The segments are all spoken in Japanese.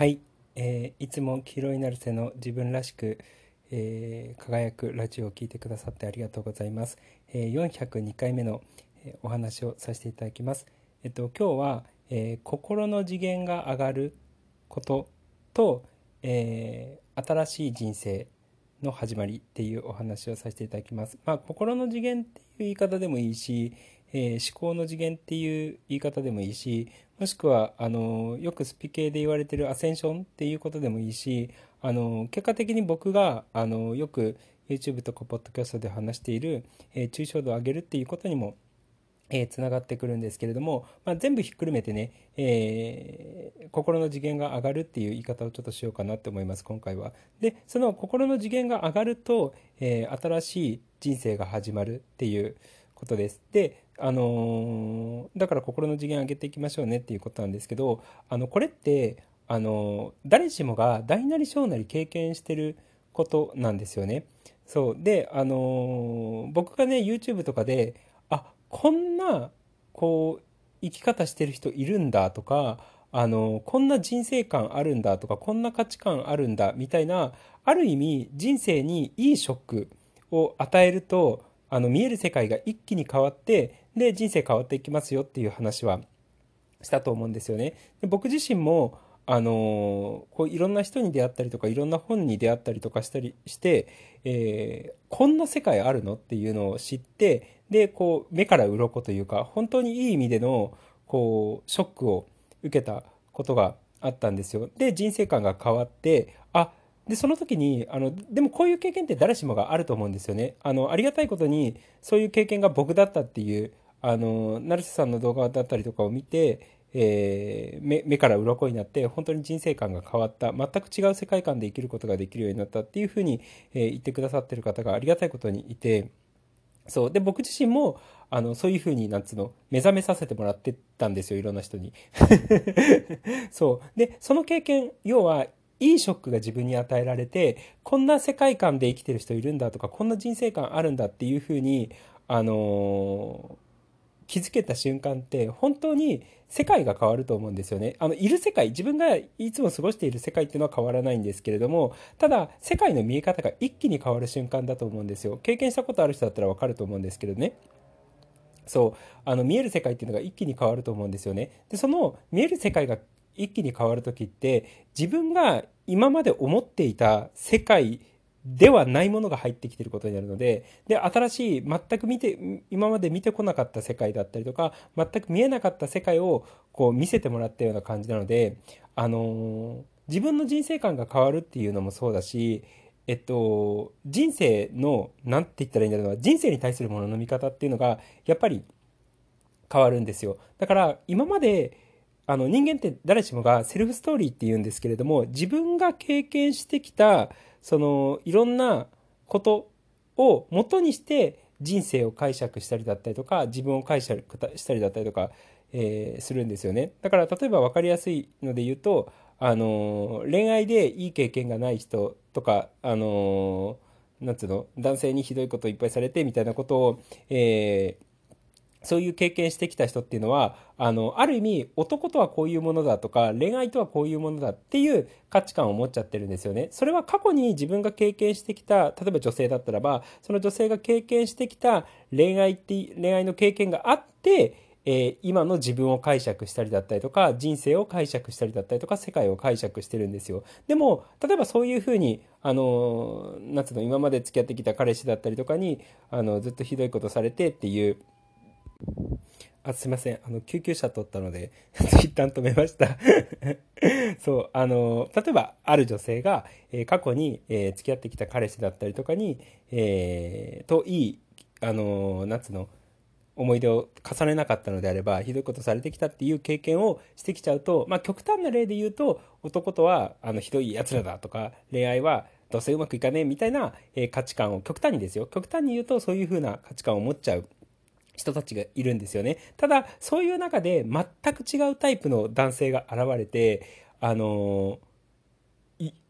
はい、えーいつも黄色いナルセの自分らしく、えー輝くラジオを聞いてくださってありがとうございます。えー402回目の、えーお話をさせていただきます。えっと今日は、えー心の次元が上がることと、えー新しい人生の始まりっていうお話をさせていただきます。まあ心の次元っていう言い方でもいいし、えー思考の次元っていう言い方でもいいしもしくはあのよくスピ系で言われてるアセンションっていうことでもいいしあの結果的に僕があのよく YouTube とかポッドキャストで話している、えー抽象度を上げるっていうことにもえーつながってくるんですけれども、まあ、全部ひっくるめてね、えー心の次元が上がるっていう言い方をちょっとしようかなと思います今回は。でその心の次元が上がると、えー新しい人生が始まるっていうことです。であのーだから心の次元上げていきましょうねっていうことなんですけどあのこれって、あの誰しもが大なり小なり経験してることなんですよね。そうで、あのー僕がね YouTube とかであこんなこう生き方してる人いるんだとかあのこんな人生観あるんだとかこんな価値観あるんだみたいなある意味人生にいいショックを与えるとあの見える世界が一気に変わってで人生変わっていきますよっていう話はしたと思うんですよね。で僕自身もあのこういろんな人に出会ったりとかいろんな本に出会ったりとかしたりして、えーこんな世界あるのっていうのを知ってでこう目から鱗というか本当にいい意味でのこうショックを受けたことがあったんですよ。で人生観が変わってあでその時にあのでもこういう経験って誰しもがあると思うんですよね。あのありがたいことにそういう経験が僕だったっていうあの成瀬さんの動画だったりとかを見て、えー目目から鱗になって本当に人生観が変わった全く違う世界観で生きることができるようになったっていうふうに、えー言ってくださってる方がありがたいことにいて。そうで僕自身もあのそういうふうになんつうの目覚めさせてもらってたんですよいろんな人に そうでその経験要はいいショックが自分に与えられてこんな世界観で生きてる人いるんだとかこんな人生観あるんだっていうふうにあのー気づけた瞬間って本当に世界が変わると思うんですよね。あのいる世界自分がいつも過ごしている世界っていうのは変わらないんですけれどもただ世界の見え方が一気に変わる瞬間だと思うんですよ。経験したことある人だったらわかると思うんですけどね。そうあの見える世界っていうのが一気に変わると思うんですよね。でその見える世界が一気に変わる時って自分が今まで思っていた世界ではないものが入ってきてることになるのでで新しい全く見て今まで見てこなかった世界だったりとか全く見えなかった世界をこう見せてもらったような感じなので、あのー自分の人生観が変わるっていうのもそうだしえっと、人生の、なんて言ったらいいんだろうな、人生に対するものの見方っていうのが、やっぱり変わるんですよ。だから、今まで、あの、人間って誰しもがセルフストーリーって言うんですけれども、自分が経験してきた、その、いろんなことを元にして、人生を解釈したりだったりとか、自分を解釈したりだったりとか、えーするんですよね。だから、例えば分かりやすいので言うと、あの恋愛でいい経験がない人とか、あのーなんつうの、男性にひどいことをいっぱいされてみたいなことを、えーそういう経験してきた人っていうのは、あの、ある意味、男とはこういうものだとか、恋愛とはこういうものだっていう価値観を持っちゃってるんですよね。それは過去に自分が経験してきた、例えば女性だったらば、その女性が経験してきた恋愛って、恋愛の経験があって、えー今の自分を解釈したりだったりとか人生を解釈したりだったりとか世界を解釈してるんですよでも例えばそういうふうにあのなんつうの今まで付き合ってきた彼氏だったりとかにあのずっとひどいことされてっていうあすいません。あの救急車取ったので 一旦止めました。そうあの例えばある女性が、えー過去に、えー付き合ってきた彼氏だったりとかに、えーといいあのなんつうの思い出を重ねなかったのであればひどいことされてきたっていう経験をしてきちゃうと、まあ、極端な例で言うと男とはあのひどいやつらだとか恋愛はどうせうまくいかねえみたいな、えー価値観を極端にですよ。極端に言うとそういう風な価値観を持っちゃう。人たちがいるんですよねただそういう中で全く違うタイプの男性が現れてあの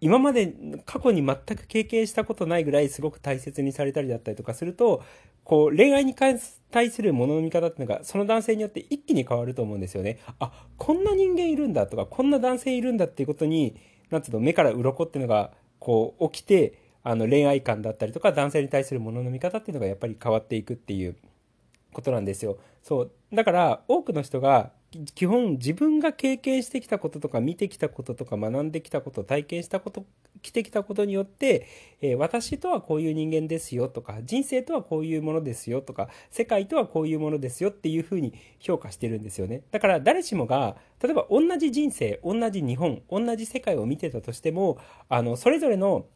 今まで過去に全く経験したことないぐらいすごく大切にされたりだったりとかすると、こう、恋愛に対するものの見方っていうのが、その男性によって一気に変わると思うんですよね。あ、こんな人間いるんだとか、こんな男性いるんだっていうことに、なんつうの、目から鱗っていうのが、こう、起きて、あの、恋愛観だったりとか、男性に対するものの見方っていうのがやっぱり変わっていくっていうことなんですよ。そう。だから、多くの人が、基本自分が経験してきたこととか見てきたこととか学んできたこと体験したこと来てきたことによって、えー、私とはこういう人間ですよとか人生とはこういうものですよとか世界とはこういうものですよっていうふうに評価してるんですよねだから誰しもが例えば同じ人生同じ日本同じ世界を見てたとしてもあのそれぞれの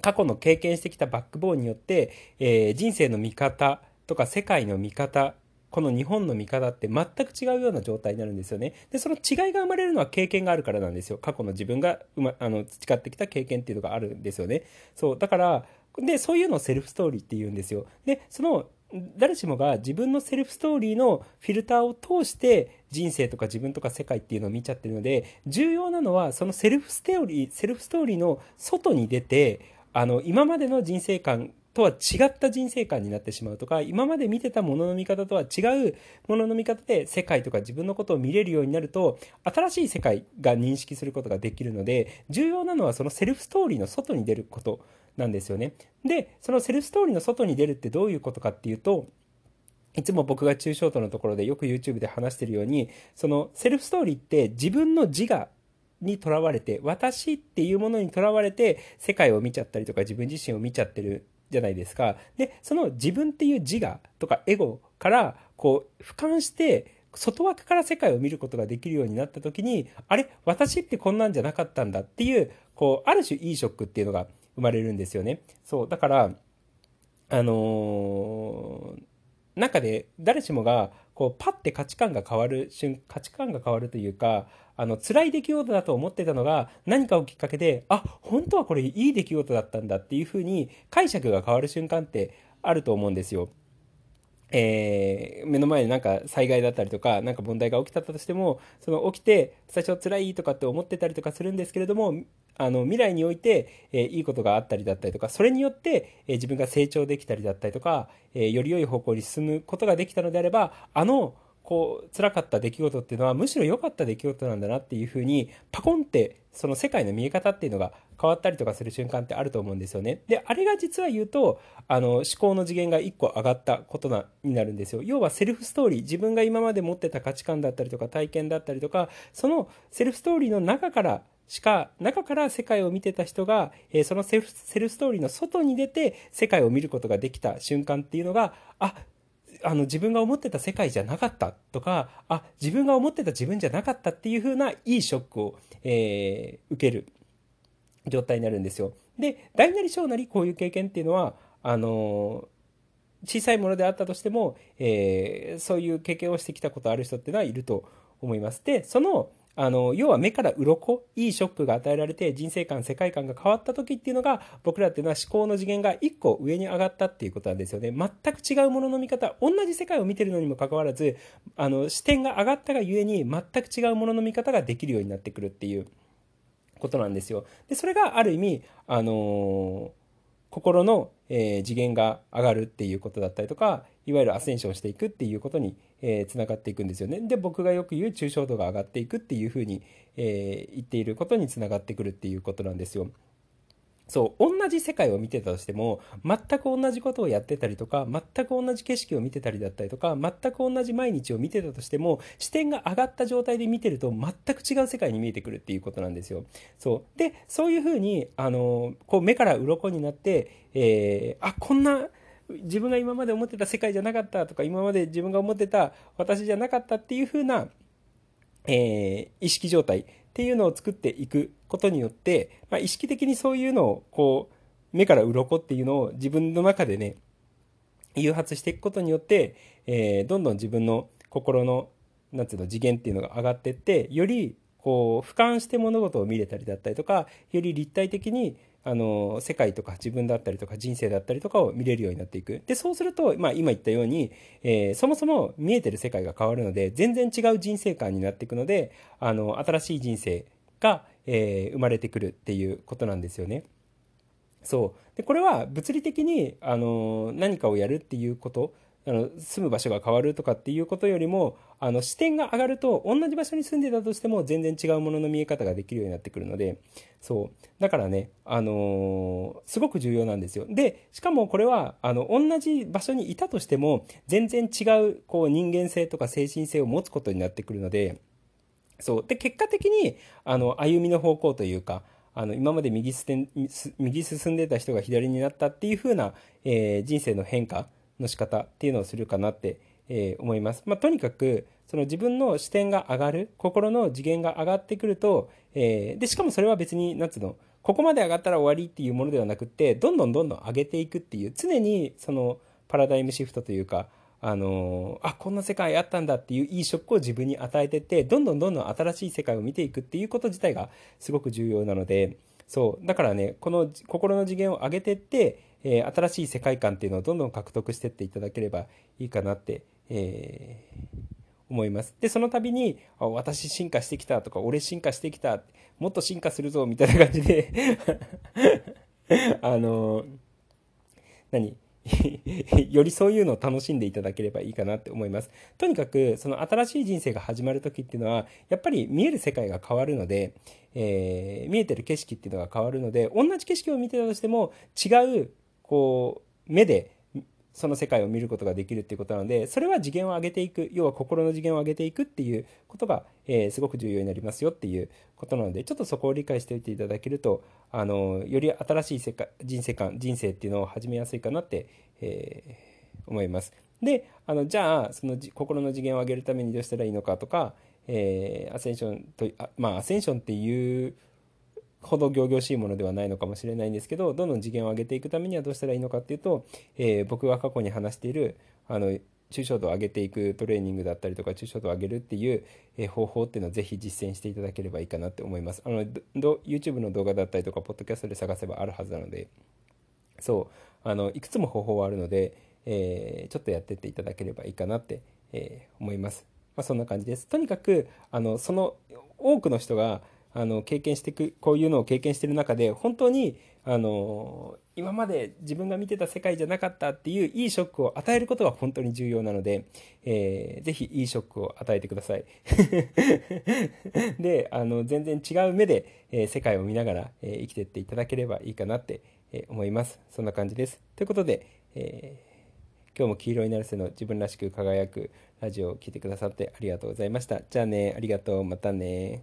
過去の経験してきたバックボーンによって、えー、人生の見方とか世界の見方この日本の見方って全く違うような状態になるんですよね。で、その違いが生まれるのは経験があるからなんですよ。過去の自分が、ま、あの培ってきた経験っていうのがあるんですよね。そう。だから、で、そういうのをセルフストーリーって言うんですよ。で、その、誰しもが自分のセルフストーリーのフィルターを通して人生とか自分とか世界っていうのを見ちゃってるので、重要なのはそのセルフストーリー、セルフストーリーの外に出て、あの、今までの人生観とは違った人生観になってしまうとか、今まで見てたものの見方とは違うものの見方で世界とか自分のことを見れるようになると、新しい世界が認識することができるので、重要なのはそのセルフストーリーの外に出ることなんですよね。で、そのセルフストーリーの外に出るってどういうことかっていうと、いつも僕が抽象度のところでよく YouTube で話してるように、そのセルフストーリーって自分の自我にとらわれて、私っていうものにとらわれて世界を見ちゃったりとか自分自身を見ちゃってるじゃないですか。で、その自分っていう自我とかエゴから、こう、俯瞰して、外枠から世界を見ることができるようになった時に、あれ？私ってこんなんじゃなかったんだっていう、こう、ある種いいショックっていうのが生まれるんですよね。そう、だから、あのー、中で誰しもが、こう、パッて価値観が変わる瞬、価値観が変わるというか、あの、辛い出来事だと思ってたのが、何かをきっかけで、あ、本当はこれいい出来事だったんだっていうふうに解釈が変わる瞬間ってあると思うんですよ。えー、目の前になんか災害だったりとか、なんか問題が起きたとしても、その起きて、最初辛いとかって思ってたりとかするんですけれども、あの、未来において、えー、いいことがあったりだったりとか、それによって、えー、自分が成長できたりだったりとか、えより良い方向に進むことができたのであれば、あの、こう辛かった出来事っていうのはむしろ良かった出来事なんだなっていうふうにパコンってその世界の見え方っていうのが変わったりとかする瞬間ってあると思うんですよね。で、あれが実は言うと、あの、思考の次元が1個上がったことな、になるんですよ。要はセルフストーリー、自分が今まで持ってた価値観だったりとか体験だったりとか、そのセルフストーリーの中からしか、中から世界を見てた人が、えー、そのセルフセルストーリーの外に出て世界を見ることができた瞬間っていうのが、あ、あの自分が思ってた世界じゃなかったとか、あ、自分が思ってた自分じゃなかったっていう風ないいショックを、えー、受ける状態になるんですよ。で、大なり小なりこういう経験っていうのは、あの小さいものであったとしても、えー、そういう経験をしてきたことある人っていうのはいると思います。で、その、あの、要は目から鱗、いいショックが与えられて人生観、世界観が変わった時っていうのが、僕らっていうのは思考の次元が一個上に上がったっていうことなんですよね。全く違うものの見方、同じ世界を見てるのにもかかわらず、あの、視点が上がったがゆえに、全く違うものの見方ができるようになってくるっていうことなんですよ。で、それがある意味、あのー心の、えー、次元が上がるっていうことだったりとか、いわゆるアセンションしていくっていうことに、えー、つながっていくんですよね。で、僕がよく言う抽象度が上がっていくっていうふうに、えー、言っていることにつながってくるっていうことなんですよ。そう、同じ世界を見てたとしても、全く同じことをやってたりとか、全く同じ景色を見てたりだったりとか、全く同じ毎日を見てたとしても、視点が上がった状態で見てると、全く違う世界に見えてくるっていうことなんですよ。そう。で、そういうふうに、あの、こう目から鱗になって、えー、あ、こんな、自分が今まで思ってた世界じゃなかったとか、今まで自分が思ってた私じゃなかったっていうふうな、えー、意識状態っていうのを作っていくことによって、まあ、意識的にそういうのをこう目から鱗っていうのを自分の中でね誘発していくことによって、えー、どんどん自分の心のなんつうの次元っていうのが上がっていってよりこう俯瞰して物事を見れたりだったりとかより立体的にあの世界とか自分だったりとか人生だったりとかを見れるようになっていくでそうすると、まあ、今言ったように、えー、そもそも見えてる世界が変わるので全然違う人生観になっていくのであの新しい人生が、えー、生まれてくるっていうことなんですよね。そうでこれは物理的にあの何かをやるっていうことあの住む場所が変わるとかっていうことよりもあの視点が上がると同じ場所に住んでたとしても全然違うものの見え方ができるようになってくるのでそう。だからね、あのー、すごく重要なんですよ。でしかもこれはあの同じ場所にいたとしても全然違うこう人間性とか精神性を持つことになってくるのでそう。で結果的にあの歩みの方向というかあの今まで右進んでた人が左になったっていう風な、えー、人生の変化の仕方っていうのをするかなって、えー、思います。まあ、とにかくその自分の視点が上がる心の次元が上がってくると、えー、でしかもそれは別に何つうのここまで上がったら終わりっていうものではなくってどんどんどんどん上げていくっていう常にそのパラダイムシフトというかあのあこんな世界あったんだっていういいショックを自分に与えてってどんどんどんどん新しい世界を見ていくっていうこと自体がすごく重要なのでそうだからねこの心の次元を上げてって、えー、新しい世界観っていうのをどんどん獲得してっていただければいいかなって、えー、思います。で、その度に、あ私進化してきたとか、俺進化してきた、もっと進化するぞ、みたいな感じで あの、何？よりそういうのを楽しんでいただければいいかなって思います。とにかく、その新しい人生が始まる時っていうのは、やっぱり見える世界が変わるので、えー、見えてる景色っていうのが変わるので、同じ景色を見てたとしても、違う、こう、目でその世界を見ることができるっていうことなので、それは次元を上げていく、要は心の次元を上げていくっていうことが、えー、すごく重要になりますよっていうことなので、ちょっとそこを理解しておいていただけると、あの、より新しい世界、人生観、人生っていうのを始めやすいかなって、えー、思います。で、あの、じゃあ、その心の次元を上げるためにどうしたらいいのかとか、えー、アセンションと、あまあ、アセンションっていうほど仰々しいものではないのかもしれないんですけどどんどん次元を上げていくためにはどうしたらいいのかっていうと、えー、僕が過去に話しているあの抽象度を上げていくトレーニングだったりとか抽象度を上げるっていう、方法っていうのをぜひ実践していただければいいかなって思います。あの YouTube の動画だったりとかポッドキャストで探せばあるはずなのでそうあのいくつも方法はあるので、えー、ちょっとやってっていただければいいかなって、えー、思います、まあ、そんな感じです。とにかくあのその多くの人があの経験していくこういうのを経験してる中で本当にあの今まで自分が見てた世界じゃなかったっていういいショックを与えることが本当に重要なので、えー、ぜひいいショックを与えてください。であの全然違う目で、えー、世界を見ながら、えー、生きていっていただければいいかなって、え思います。そんな感じです。ということで、え今日も黄色いナルセの自分らしく輝くラジオを聴いてくださってありがとうございました。じゃあねありがとう。またね